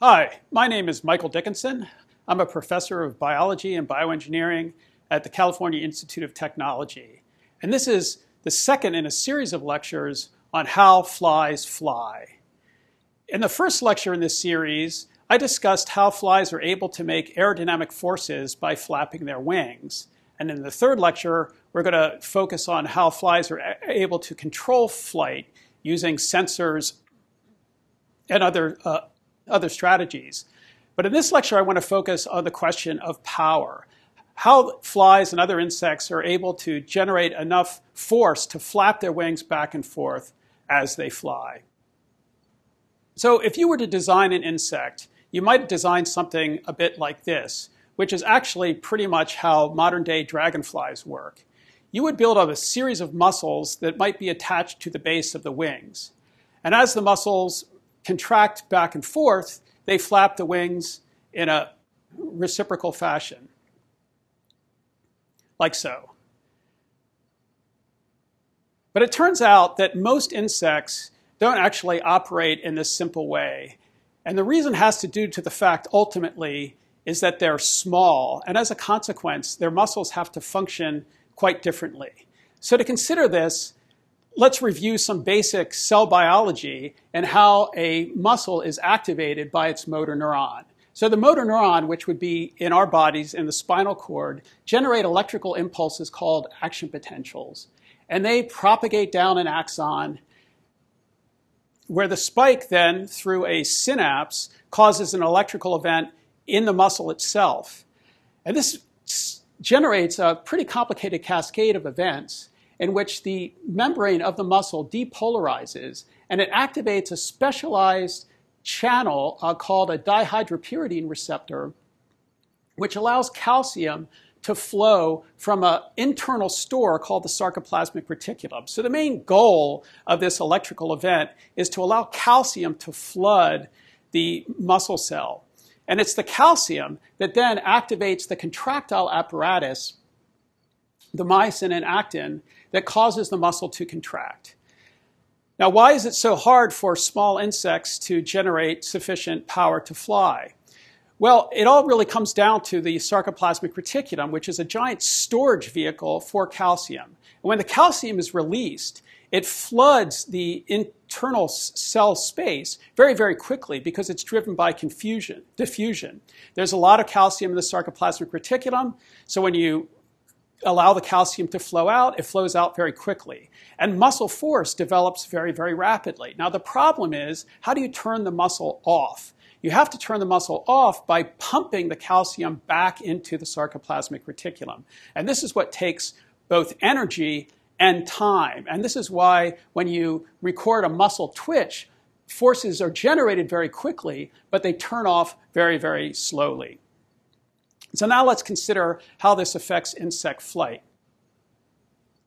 Hi, my name is Michael Dickinson. I'm a professor of biology and bioengineering at the California Institute of Technology. And this is the second in a series of lectures on how flies fly. In the first lecture in this series, I discussed how flies are able to make aerodynamic forces by flapping their wings. And in the third lecture, we're going to focus on how flies are able to control flight using sensors and other uh, other strategies. But in this lecture, I want to focus on the question of power. How flies and other insects are able to generate enough force to flap their wings back and forth as they fly. So if you were to design an insect, you might design something a bit like this, which is actually pretty much how modern day dragonflies work. You would build up a series of muscles that might be attached to the base of the wings. And as the muscles contract back and forth, they flap the wings in a reciprocal fashion, like so. But it turns out that most insects don't actually operate in this simple way. And the reason has to do to the fact, ultimately, is that they're small, and as a consequence, their muscles have to function quite differently. So to consider this, let's review some basic cell biology and how a muscle is activated by its motor neuron. So the motor neuron, which would be in our bodies in the spinal cord, generate electrical impulses called action potentials. And they propagate down an axon where the spike then, through a synapse, causes an electrical event in the muscle itself. And this generates a pretty complicated cascade of events in which the membrane of the muscle depolarizes and it activates a specialized channel uh, called a dihydropyridine receptor, which allows calcium to flow from an internal store called the sarcoplasmic reticulum. So the main goal of this electrical event is to allow calcium to flood the muscle cell. And it's the calcium that then activates the contractile apparatus, the myosin and actin, that causes the muscle to contract. Now, why is it so hard for small insects to generate sufficient power to fly? Well, it all really comes down to the sarcoplasmic reticulum, which is a giant storage vehicle for calcium. And when the calcium is released, it floods the internal cell space very, very quickly because it's driven by confusion, diffusion. There's a lot of calcium in the sarcoplasmic reticulum, so when you allow the calcium to flow out, it flows out very quickly. And muscle force develops very, very rapidly. Now, the problem is how do you turn the muscle off? You have to turn the muscle off by pumping the calcium back into the sarcoplasmic reticulum. And this is what takes both energy and time. And this is why when you record a muscle twitch, forces are generated very quickly, but they turn off very, very slowly. So now let's consider how this affects insect flight.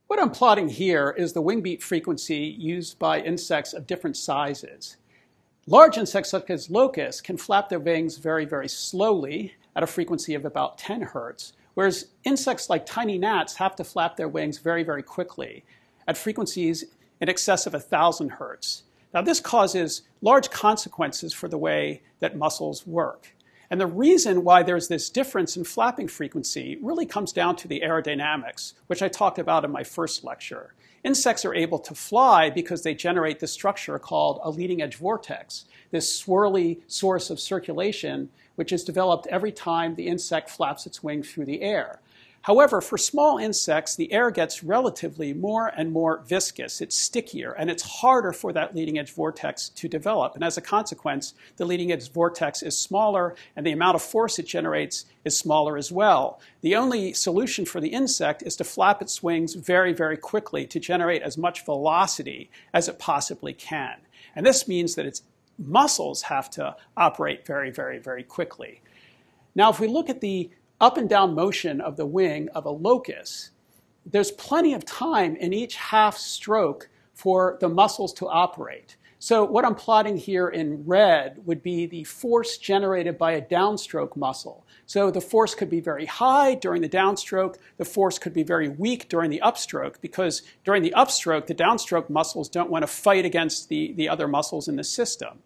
What I'm plotting here is the wing beat frequency used by insects of different sizes. Large insects such as locusts can flap their wings very, very slowly at a frequency of about 10 hertz, whereas insects like tiny gnats have to flap their wings very, very quickly at frequencies in excess of 1,000 hertz. Now, this causes large consequences for the way that muscles work. And the reason why there's this difference in flapping frequency really comes down to the aerodynamics, which I talked about in my first lecture. Insects are able to fly because they generate this structure called a leading edge vortex, this swirly source of circulation which is developed every time the insect flaps its wing through the air. However, for small insects, the air gets relatively more and more viscous. It's stickier, and it's harder for that leading edge vortex to develop. And as a consequence, the leading edge vortex is smaller, and the amount of force it generates is smaller as well. The only solution for the insect is to flap its wings very, very quickly to generate as much velocity as it possibly can. And this means that its muscles have to operate very, very, very quickly. Now, if we look at the up and down motion of the wing of a locust, there's plenty of time in each half stroke for the muscles to operate. So what I'm plotting here in red would be the force generated by a downstroke muscle. So the force could be very high during the downstroke, the force could be very weak during the upstroke, because during the upstroke, the downstroke muscles don't want to fight against the, the other muscles in the system.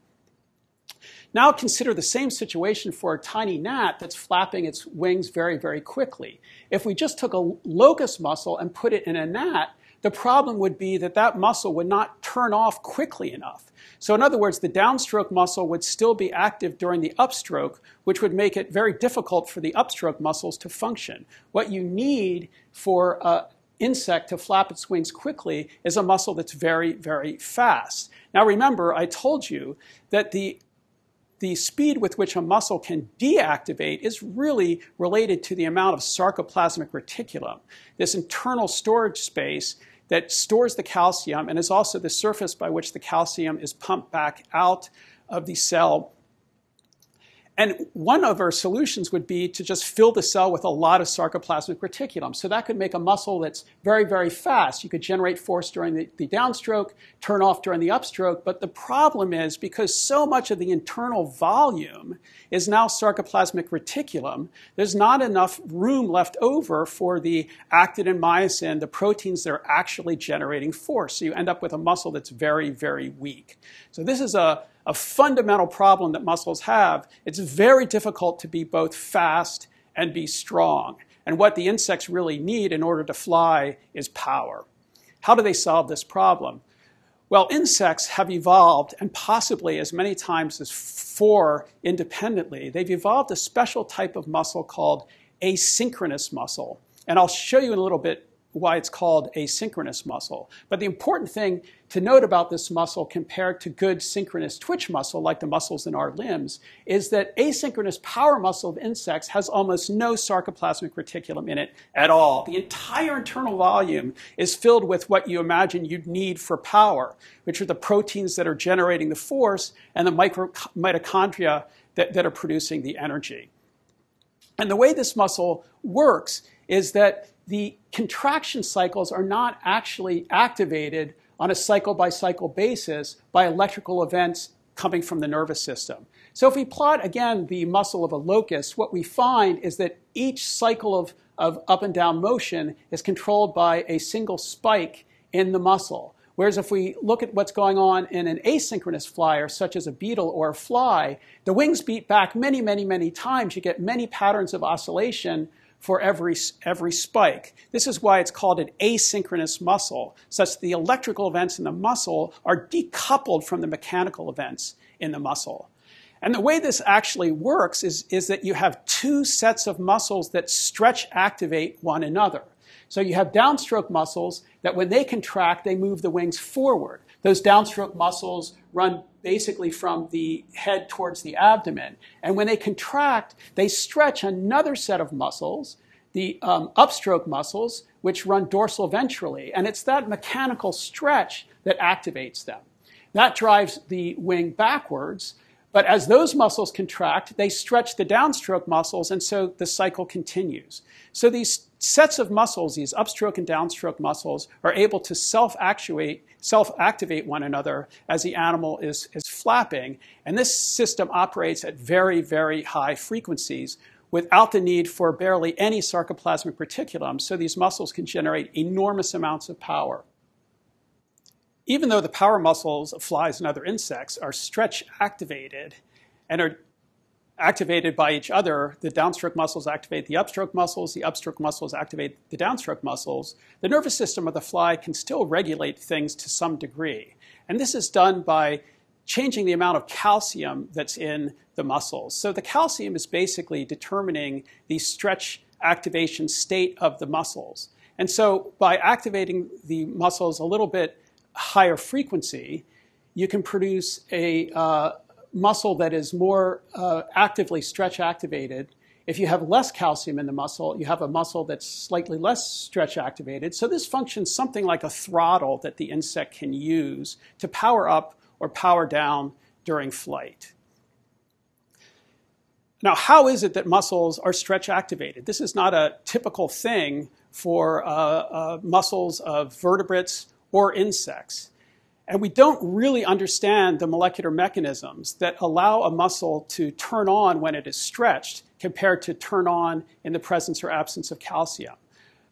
Now consider the same situation for a tiny gnat that's flapping its wings very, very quickly. If we just took a locust muscle and put it in a gnat, the problem would be that that muscle would not turn off quickly enough. So in other words, the downstroke muscle would still be active during the upstroke, which would make it very difficult for the upstroke muscles to function. What you need for an insect to flap its wings quickly is a muscle that's very, very fast. Now remember, I told you that the the speed with which a muscle can deactivate is really related to the amount of sarcoplasmic reticulum, this internal storage space that stores the calcium and is also the surface by which the calcium is pumped back out of the cell and one of our solutions would be to just fill the cell with a lot of sarcoplasmic reticulum. So that could make a muscle that's very, very fast. You could generate force during the, the, downstroke, turn off during the upstroke. But the problem is because so much of the internal volume is now sarcoplasmic reticulum, there's not enough room left over for the actin and myosin, the proteins that are actually generating force. So you end up with a muscle that's very, very weak. So this is a a fundamental problem that muscles have. It's very difficult to be both fast and be strong. And what the insects really need in order to fly is power. How do they solve this problem? Well, insects have evolved, and possibly as many times as four independently, they've evolved a special type of muscle called asynchronous muscle. And I'll show you in a little bit why it's called asynchronous muscle. But the important thing to note about this muscle compared to good synchronous twitch muscle, like the muscles in our limbs, is that asynchronous power muscle of insects has almost no sarcoplasmic reticulum in it at all. The entire internal volume is filled with what you imagine you'd need for power, which are the proteins that are generating the force and the micro- mitochondria that, that are producing the energy. And the way this muscle works is that the contraction cycles are not actually activated on a cycle by cycle basis by electrical events coming from the nervous system. So if we plot again the muscle of a locust, what we find is that each cycle of, of up and down motion is controlled by a single spike in the muscle. Whereas if we look at what's going on in an asynchronous flyer, such as a beetle or a fly, the wings beat back many, many, many times. You get many patterns of oscillation for every, every spike. This is why it's called an asynchronous muscle, such that the electrical events in the muscle are decoupled from the mechanical events in the muscle. And the way this actually works is, is that you have two sets of muscles that stretch activate one another. So you have downstroke muscles that when they contract, they move the wings forward. Those downstroke muscles run basically from the head towards the abdomen. And when they contract, they stretch another set of muscles, the um, upstroke muscles, which run dorsal ventrally. And it's that mechanical stretch that activates them. That drives the wing backwards. But as those muscles contract, they stretch the downstroke muscles, and so the cycle continues. So these sets of muscles, these upstroke and downstroke muscles, are able to self-actuate self-activate one another as the animal is, is flapping. And this system operates at very, very high frequencies without the need for barely any sarcoplasmic reticulum, so these muscles can generate enormous amounts of power. Even though the power muscles of flies and other insects are stretch activated and are activated by each other. The downstroke muscles activate the upstroke muscles, the upstroke muscles activate the downstroke muscles. The nervous system of the fly can still regulate things to some degree. And this is done by changing the amount of calcium that's in the muscles. So the calcium is basically determining the stretch activation state of the muscles. And so by activating the muscles a little bit higher frequency, you can produce a, uh, muscle that is more uh, actively stretch activated. If you have less calcium in the muscle, you have a muscle that's slightly less stretch activated. So this functions something like a throttle that the insect can use to power up or power down during flight. Now, how is it that muscles are stretch activated? This is not a typical thing for uh, uh, muscles of vertebrates or insects. And we don't really understand the molecular mechanisms that allow a muscle to turn on when it is stretched compared to turn on in the presence or absence of calcium.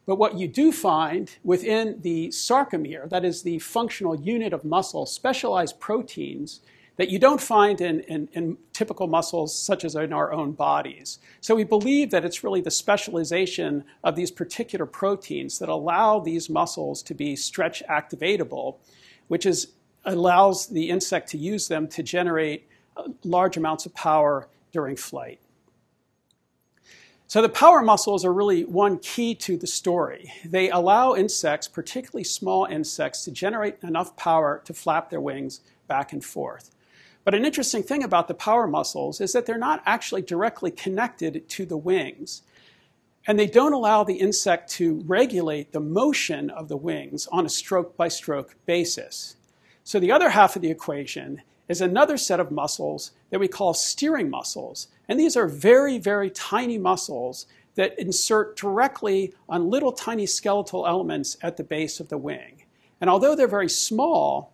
But what you do find within the sarcomere, that is the functional unit of muscle, specialized proteins that you don't find in, in, in, typical muscles such as in our own bodies. So we believe that it's really the specialization of these particular proteins that allow these muscles to be stretch activatable, which is, allows the insect to use them to generate uh, large amounts of power during flight. So the power muscles are really one key to the story. They allow insects, particularly small insects, to generate enough power to flap their wings back and forth. But an interesting thing about the power muscles is that they're not actually directly connected to the wings. And they don't allow the insect to regulate the motion of the wings on a stroke by stroke basis. So the other half of the equation is another set of muscles that we call steering muscles. And these are very, very tiny muscles that insert directly on little tiny skeletal elements at the base of the wing. And although they're very small,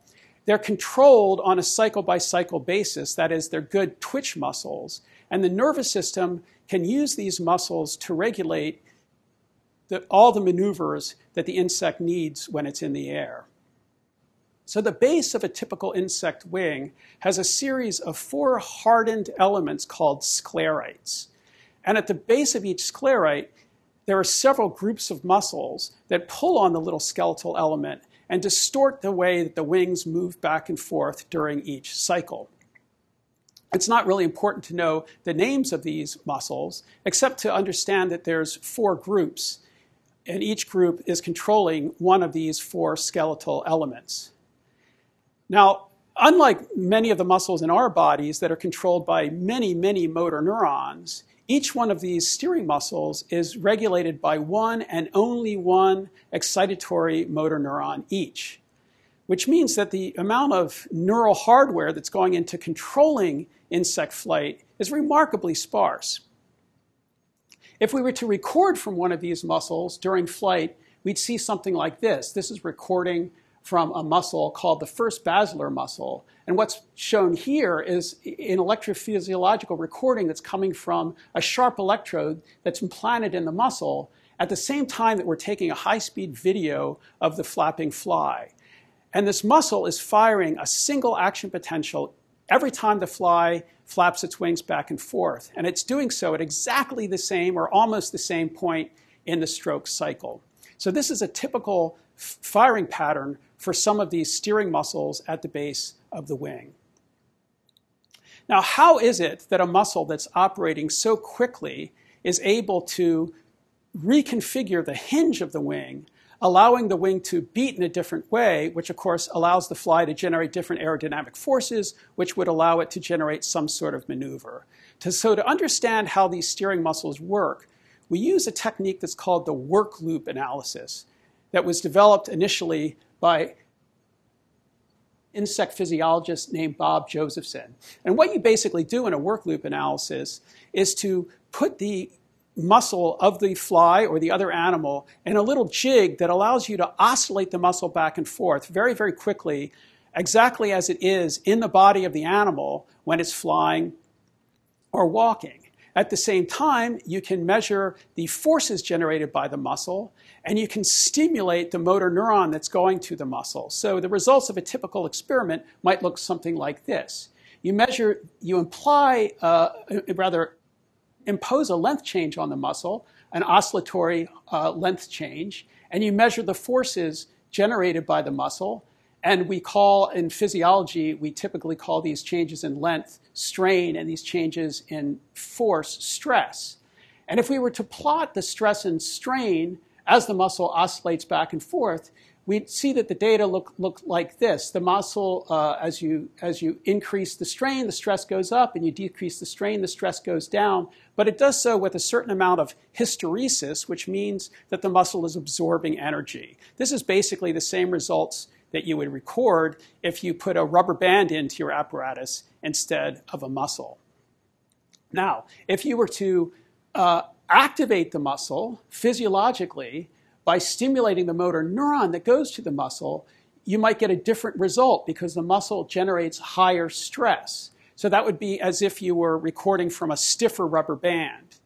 they're controlled on a cycle by cycle basis. That is, they're good twitch muscles. And the nervous system can use these muscles to regulate the, all the maneuvers that the insect needs when it's in the air. So the base of a typical insect wing has a series of four hardened elements called sclerites. And at the base of each sclerite, there are several groups of muscles that pull on the little skeletal element and distort the way that the wings move back and forth during each cycle. It's not really important to know the names of these muscles, except to understand that there's four groups, and each group is controlling one of these four skeletal elements. Now, unlike many of the muscles in our bodies that are controlled by many, many motor neurons, each one of these steering muscles is regulated by one and only one excitatory motor neuron each, which means that the amount of neural hardware that's going into controlling insect flight is remarkably sparse. If we were to record from one of these muscles during flight, we'd see something like this. This is recording from a muscle called the first basilar muscle. And what's shown here is an electrophysiological recording that's coming from a sharp electrode that's implanted in the muscle at the same time that we're taking a high speed video of the flapping fly. And this muscle is firing a single action potential every time the fly flaps its wings back and forth. And it's doing so at exactly the same or almost the same point in the stroke cycle. So this is a typical firing pattern for some of these steering muscles at the base of the wing. Now, how is it that a muscle that's operating so quickly is able to reconfigure the hinge of the wing, allowing the wing to beat in a different way, which of course allows the fly to generate different aerodynamic forces, which would allow it to generate some sort of maneuver. To, so to understand how these steering muscles work, we use a technique that's called the work loop analysis that was developed initially by insect physiologist named Bob Josephson. And what you basically do in a work loop analysis is to put the muscle of the fly or the other animal in a little jig that allows you to oscillate the muscle back and forth very, very quickly, exactly as it is in the body of the animal when it's flying or walking. At the same time, you can measure the forces generated by the muscle and you can stimulate the motor neuron that's going to the muscle. So the results of a typical experiment might look something like this. You measure, you imply, uh, rather, impose a length change on the muscle, an oscillatory uh, length change, and you measure the forces generated by the muscle. And we call, in physiology, we typically call these changes in length strain and these changes in force stress. And if we were to plot the stress and strain as the muscle oscillates back and forth, we'd see that the data look, look like this. The muscle, uh, as, you, as you increase the strain, the stress goes up, and you decrease the strain, the stress goes down. But it does so with a certain amount of hysteresis, which means that the muscle is absorbing energy. This is basically the same results that you would record if you put a rubber band into your apparatus instead of a muscle. Now, if you were to uh, activate the muscle physiologically by stimulating the motor neuron that goes to the muscle, you might get a different result because the muscle generates higher stress. So that would be as if you were recording from a stiffer rubber band.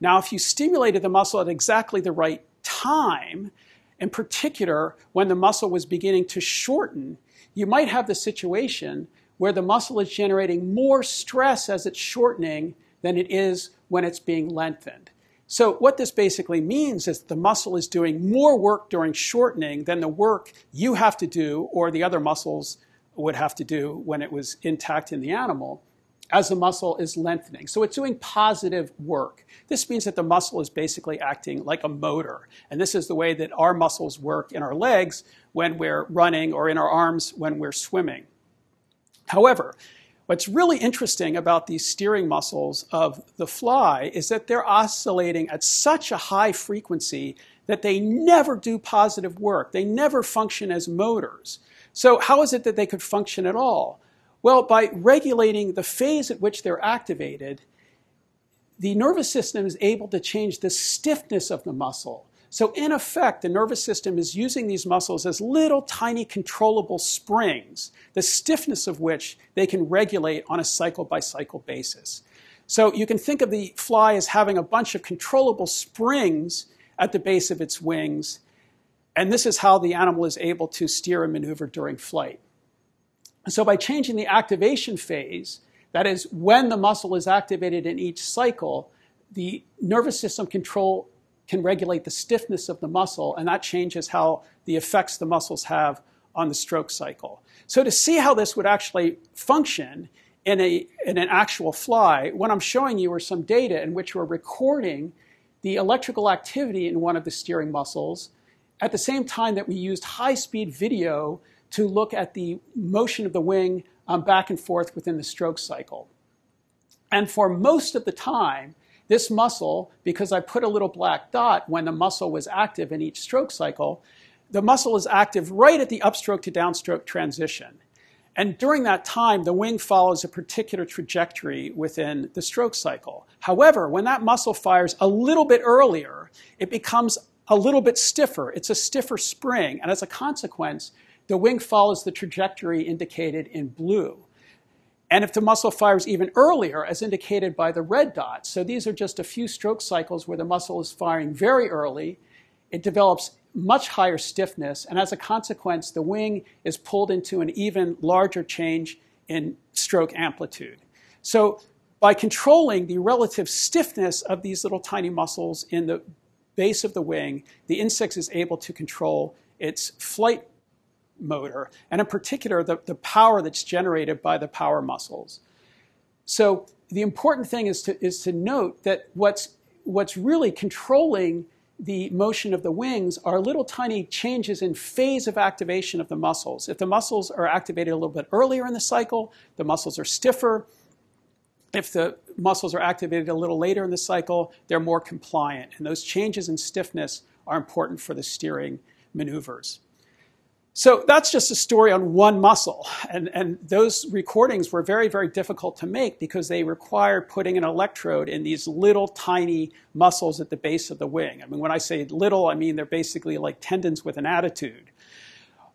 Now, if you stimulated the muscle at exactly the right time, in particular when the muscle was beginning to shorten, you might have the situation where the muscle is generating more stress as it's shortening than it is when it's being lengthened. So, what this basically means is the muscle is doing more work during shortening than the work you have to do or the other muscles would have to do when it was intact in the animal as the muscle is lengthening. So it's doing positive work. This means that the muscle is basically acting like a motor. And this is the way that our muscles work in our legs when we're running or in our arms when we're swimming. However, what's really interesting about these steering muscles of the fly is that they're oscillating at such a high frequency that they never do positive work. They never function as motors. So, how is it that they could function at all? Well, by regulating the phase at which they're activated, the nervous system is able to change the stiffness of the muscle. So, in effect, the nervous system is using these muscles as little tiny controllable springs, the stiffness of which they can regulate on a cycle by cycle basis. So, you can think of the fly as having a bunch of controllable springs at the base of its wings, and this is how the animal is able to steer and maneuver during flight. So by changing the activation phase, that is when the muscle is activated in each cycle, the nervous system control can regulate the stiffness of the muscle, and that changes how the effects the muscles have on the stroke cycle. So to see how this would actually function in, a, in an actual fly, what I'm showing you are some data in which we're recording the electrical activity in one of the steering muscles at the same time that we used high-speed video to look at the motion of the wing um, back and forth within the stroke cycle. And for most of the time, this muscle, because I put a little black dot when the muscle was active in each stroke cycle, the muscle is active right at the upstroke to downstroke transition. And during that time, the wing follows a particular trajectory within the stroke cycle. However, when that muscle fires a little bit earlier, it becomes a little bit stiffer. It's a stiffer spring. And as a consequence, the wing follows the trajectory indicated in blue. And if the muscle fires even earlier, as indicated by the red dots, so these are just a few stroke cycles where the muscle is firing very early, it develops much higher stiffness, and as a consequence, the wing is pulled into an even larger change in stroke amplitude. So, by controlling the relative stiffness of these little tiny muscles in the base of the wing, the insect is able to control its flight motor, and in particular, the, the power that's generated by the power muscles. So the important thing is to, is to note that what's, what's really controlling the motion of the wings are little tiny changes in phase of activation of the muscles. If the muscles are activated a little bit earlier in the cycle, the muscles are stiffer. If the muscles are activated a little later in the cycle, they're more compliant. And those changes in stiffness are important for the steering maneuvers. So that's just a story on one muscle. And, and those recordings were very, very difficult to make because they require putting an electrode in these little tiny muscles at the base of the wing. I mean, when I say little, I mean they're basically like tendons with an attitude.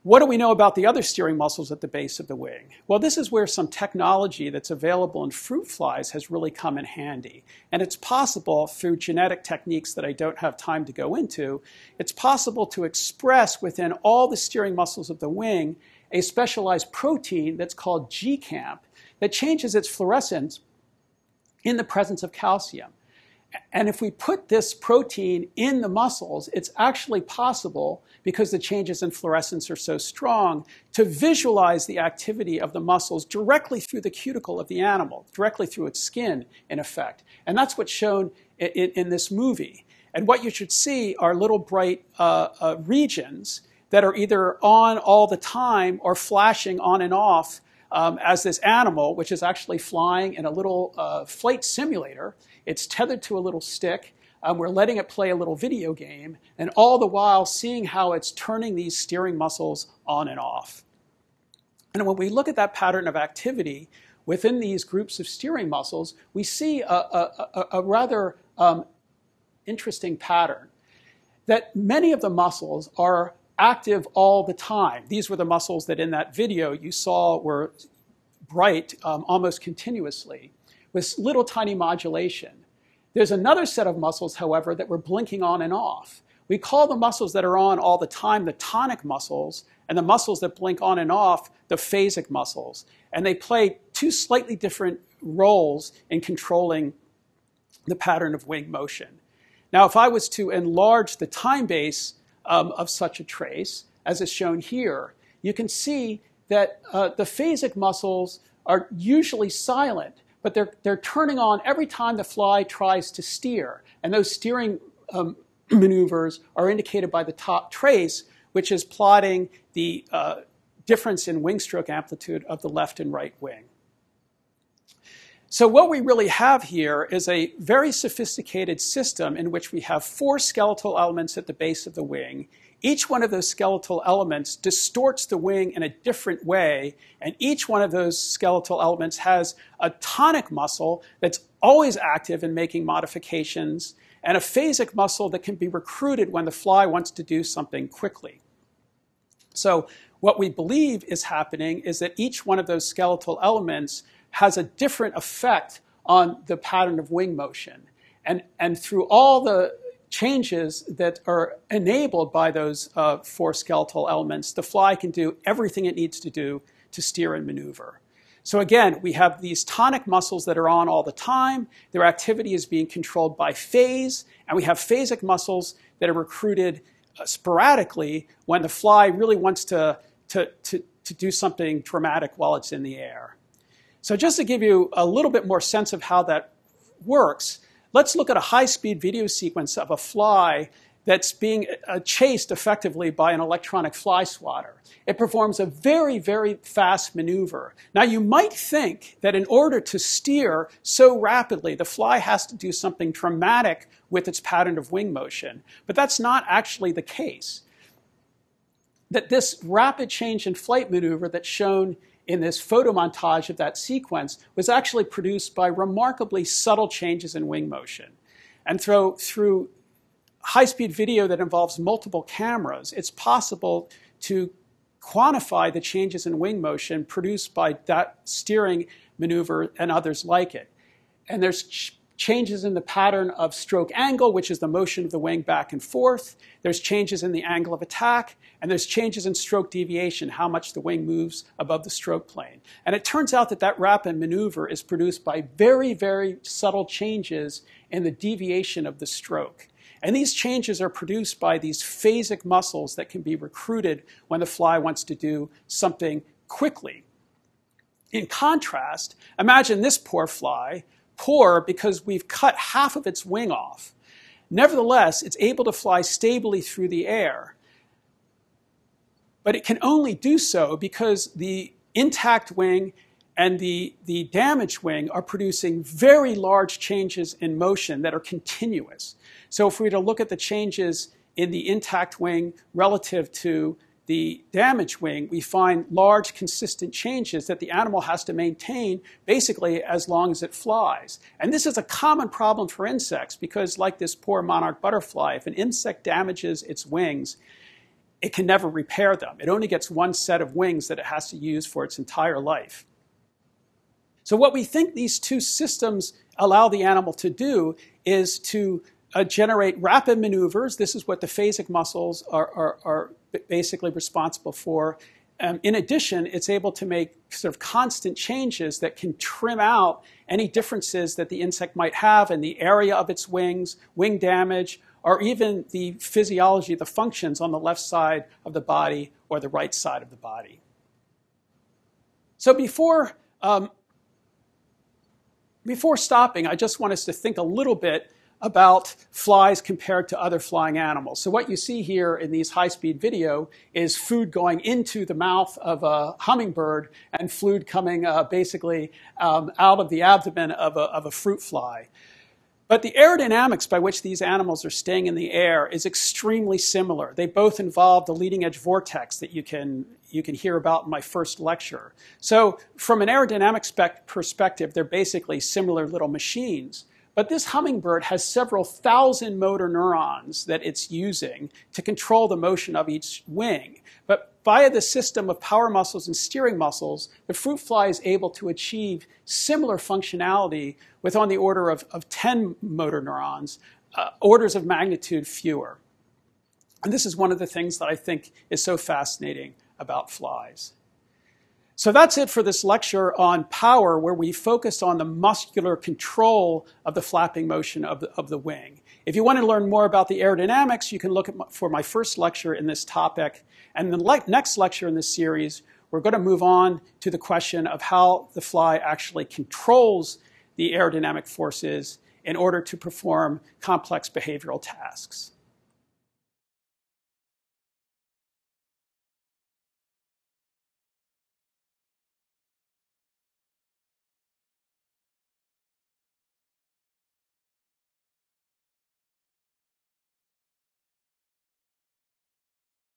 What do we know about the other steering muscles at the base of the wing? Well, this is where some technology that's available in fruit flies has really come in handy. And it's possible through genetic techniques that I don't have time to go into, it's possible to express within all the steering muscles of the wing a specialized protein that's called GCaMP that changes its fluorescence in the presence of calcium. And if we put this protein in the muscles, it's actually possible, because the changes in fluorescence are so strong, to visualize the activity of the muscles directly through the cuticle of the animal, directly through its skin, in effect. And that's what's shown in, in, in this movie. And what you should see are little bright uh, uh, regions that are either on all the time or flashing on and off um, as this animal, which is actually flying in a little uh, flight simulator it's tethered to a little stick. Um, we're letting it play a little video game, and all the while seeing how it's turning these steering muscles on and off. And when we look at that pattern of activity within these groups of steering muscles, we see a, a, a, a rather um, interesting pattern that many of the muscles are active all the time. These were the muscles that in that video you saw were bright um, almost continuously with little tiny modulation. There's another set of muscles, however, that were blinking on and off. we call the muscles that are on all the time the tonic muscles, and the muscles that blink on and off the phasic muscles. And they play two slightly different roles in controlling the pattern of wing motion. Now, if I was to enlarge the time base um, of such a trace, as is shown here, you can see that uh, the phasic muscles are usually silent, but they're, they're turning on every time the fly tries to steer. And those steering um, maneuvers are indicated by the top trace, which is plotting the uh, difference in wing stroke amplitude of the left and right wing. So what we really have here is a very sophisticated system in which we have four skeletal elements at the base of the wing. Each one of those skeletal elements distorts the wing in a different way, and each one of those skeletal elements has a tonic muscle that's always active in making modifications, and a phasic muscle that can be recruited when the fly wants to do something quickly. So what we believe is happening is that each one of those skeletal elements has a different effect on the pattern of wing motion. And, and through all the changes that are enabled by those uh, four skeletal elements, the fly can do everything it needs to do to steer and maneuver. So again, we have these tonic muscles that are on all the time. Their activity is being controlled by phase, and we have phasic muscles that are recruited uh, sporadically when the fly really wants to, to, to, to do something dramatic while it's in the air. So just to give you a little bit more sense of how that works, let's look at a high-speed video sequence of a fly that's being uh, chased effectively by an electronic fly swatter. It performs a very, very fast maneuver. Now, you might think that in order to steer so rapidly, the fly has to do something dramatic with its pattern of wing motion, but that's not actually the case. That this rapid change in flight maneuver that's shown in this photo montage of that sequence was actually produced by remarkably subtle changes in wing motion. And through, through high speed video that involves multiple cameras, it's possible to quantify the changes in wing motion produced by that steering maneuver and others like it. And there's ch- changes in the pattern of stroke angle, which is the motion of the wing back and forth. There's changes in the angle of attack, and there's changes in stroke deviation, how much the wing moves above the stroke plane. And it turns out that that rapid maneuver is produced by very, very subtle changes in the deviation of the stroke. And these changes are produced by these phasic muscles that can be recruited when the fly wants to do something quickly. In contrast, imagine this poor fly poor because we've cut half of its wing off. Nevertheless, it's able to fly stably through the air. But it can only do so because the intact wing and the, the damaged wing are producing very large changes in motion that are continuous. So if we were to look at the changes in the intact wing relative to the damaged wing, we find large consistent changes that the animal has to maintain basically as long as it flies. And this is a common problem for insects because, like this poor monarch butterfly, if an insect damages its wings, it can never repair them. It only gets one set of wings that it has to use for its entire life. So, what we think these two systems allow the animal to do is to uh, generate rapid maneuvers. This is what the phasic muscles are, are, are basically responsible for. Um, in addition, it's able to make sort of constant changes that can trim out any differences that the insect might have in the area of its wings, wing damage, or even the physiology, the functions on the left side of the body or the right side of the body. So before, um, before stopping, I just want us to think a little bit about flies compared to other flying animals. So what you see here in these high-speed video is food going into the mouth of a hummingbird and food coming uh, basically um, out of the abdomen of a, of a fruit fly. But the aerodynamics by which these animals are staying in the air is extremely similar. They both involve the leading edge vortex that you can, you can hear about in my first lecture. So from an aerodynamic perspective, they're basically similar little machines. But this hummingbird has several thousand motor neurons that it's using to control the motion of each wing. But via the system of power muscles and steering muscles, the fruit fly is able to achieve similar functionality with on the order of, of 10 motor neurons, uh, orders of magnitude fewer. And this is one of the things that I think is so fascinating about flies. So that's it for this lecture on power, where we focused on the muscular control of the flapping motion of the, of the wing. If you want to learn more about the aerodynamics, you can look my, for my first lecture in this topic. And the le- next lecture in this series, we're going to move on to the question of how the fly actually controls the aerodynamic forces in order to perform complex behavioral tasks.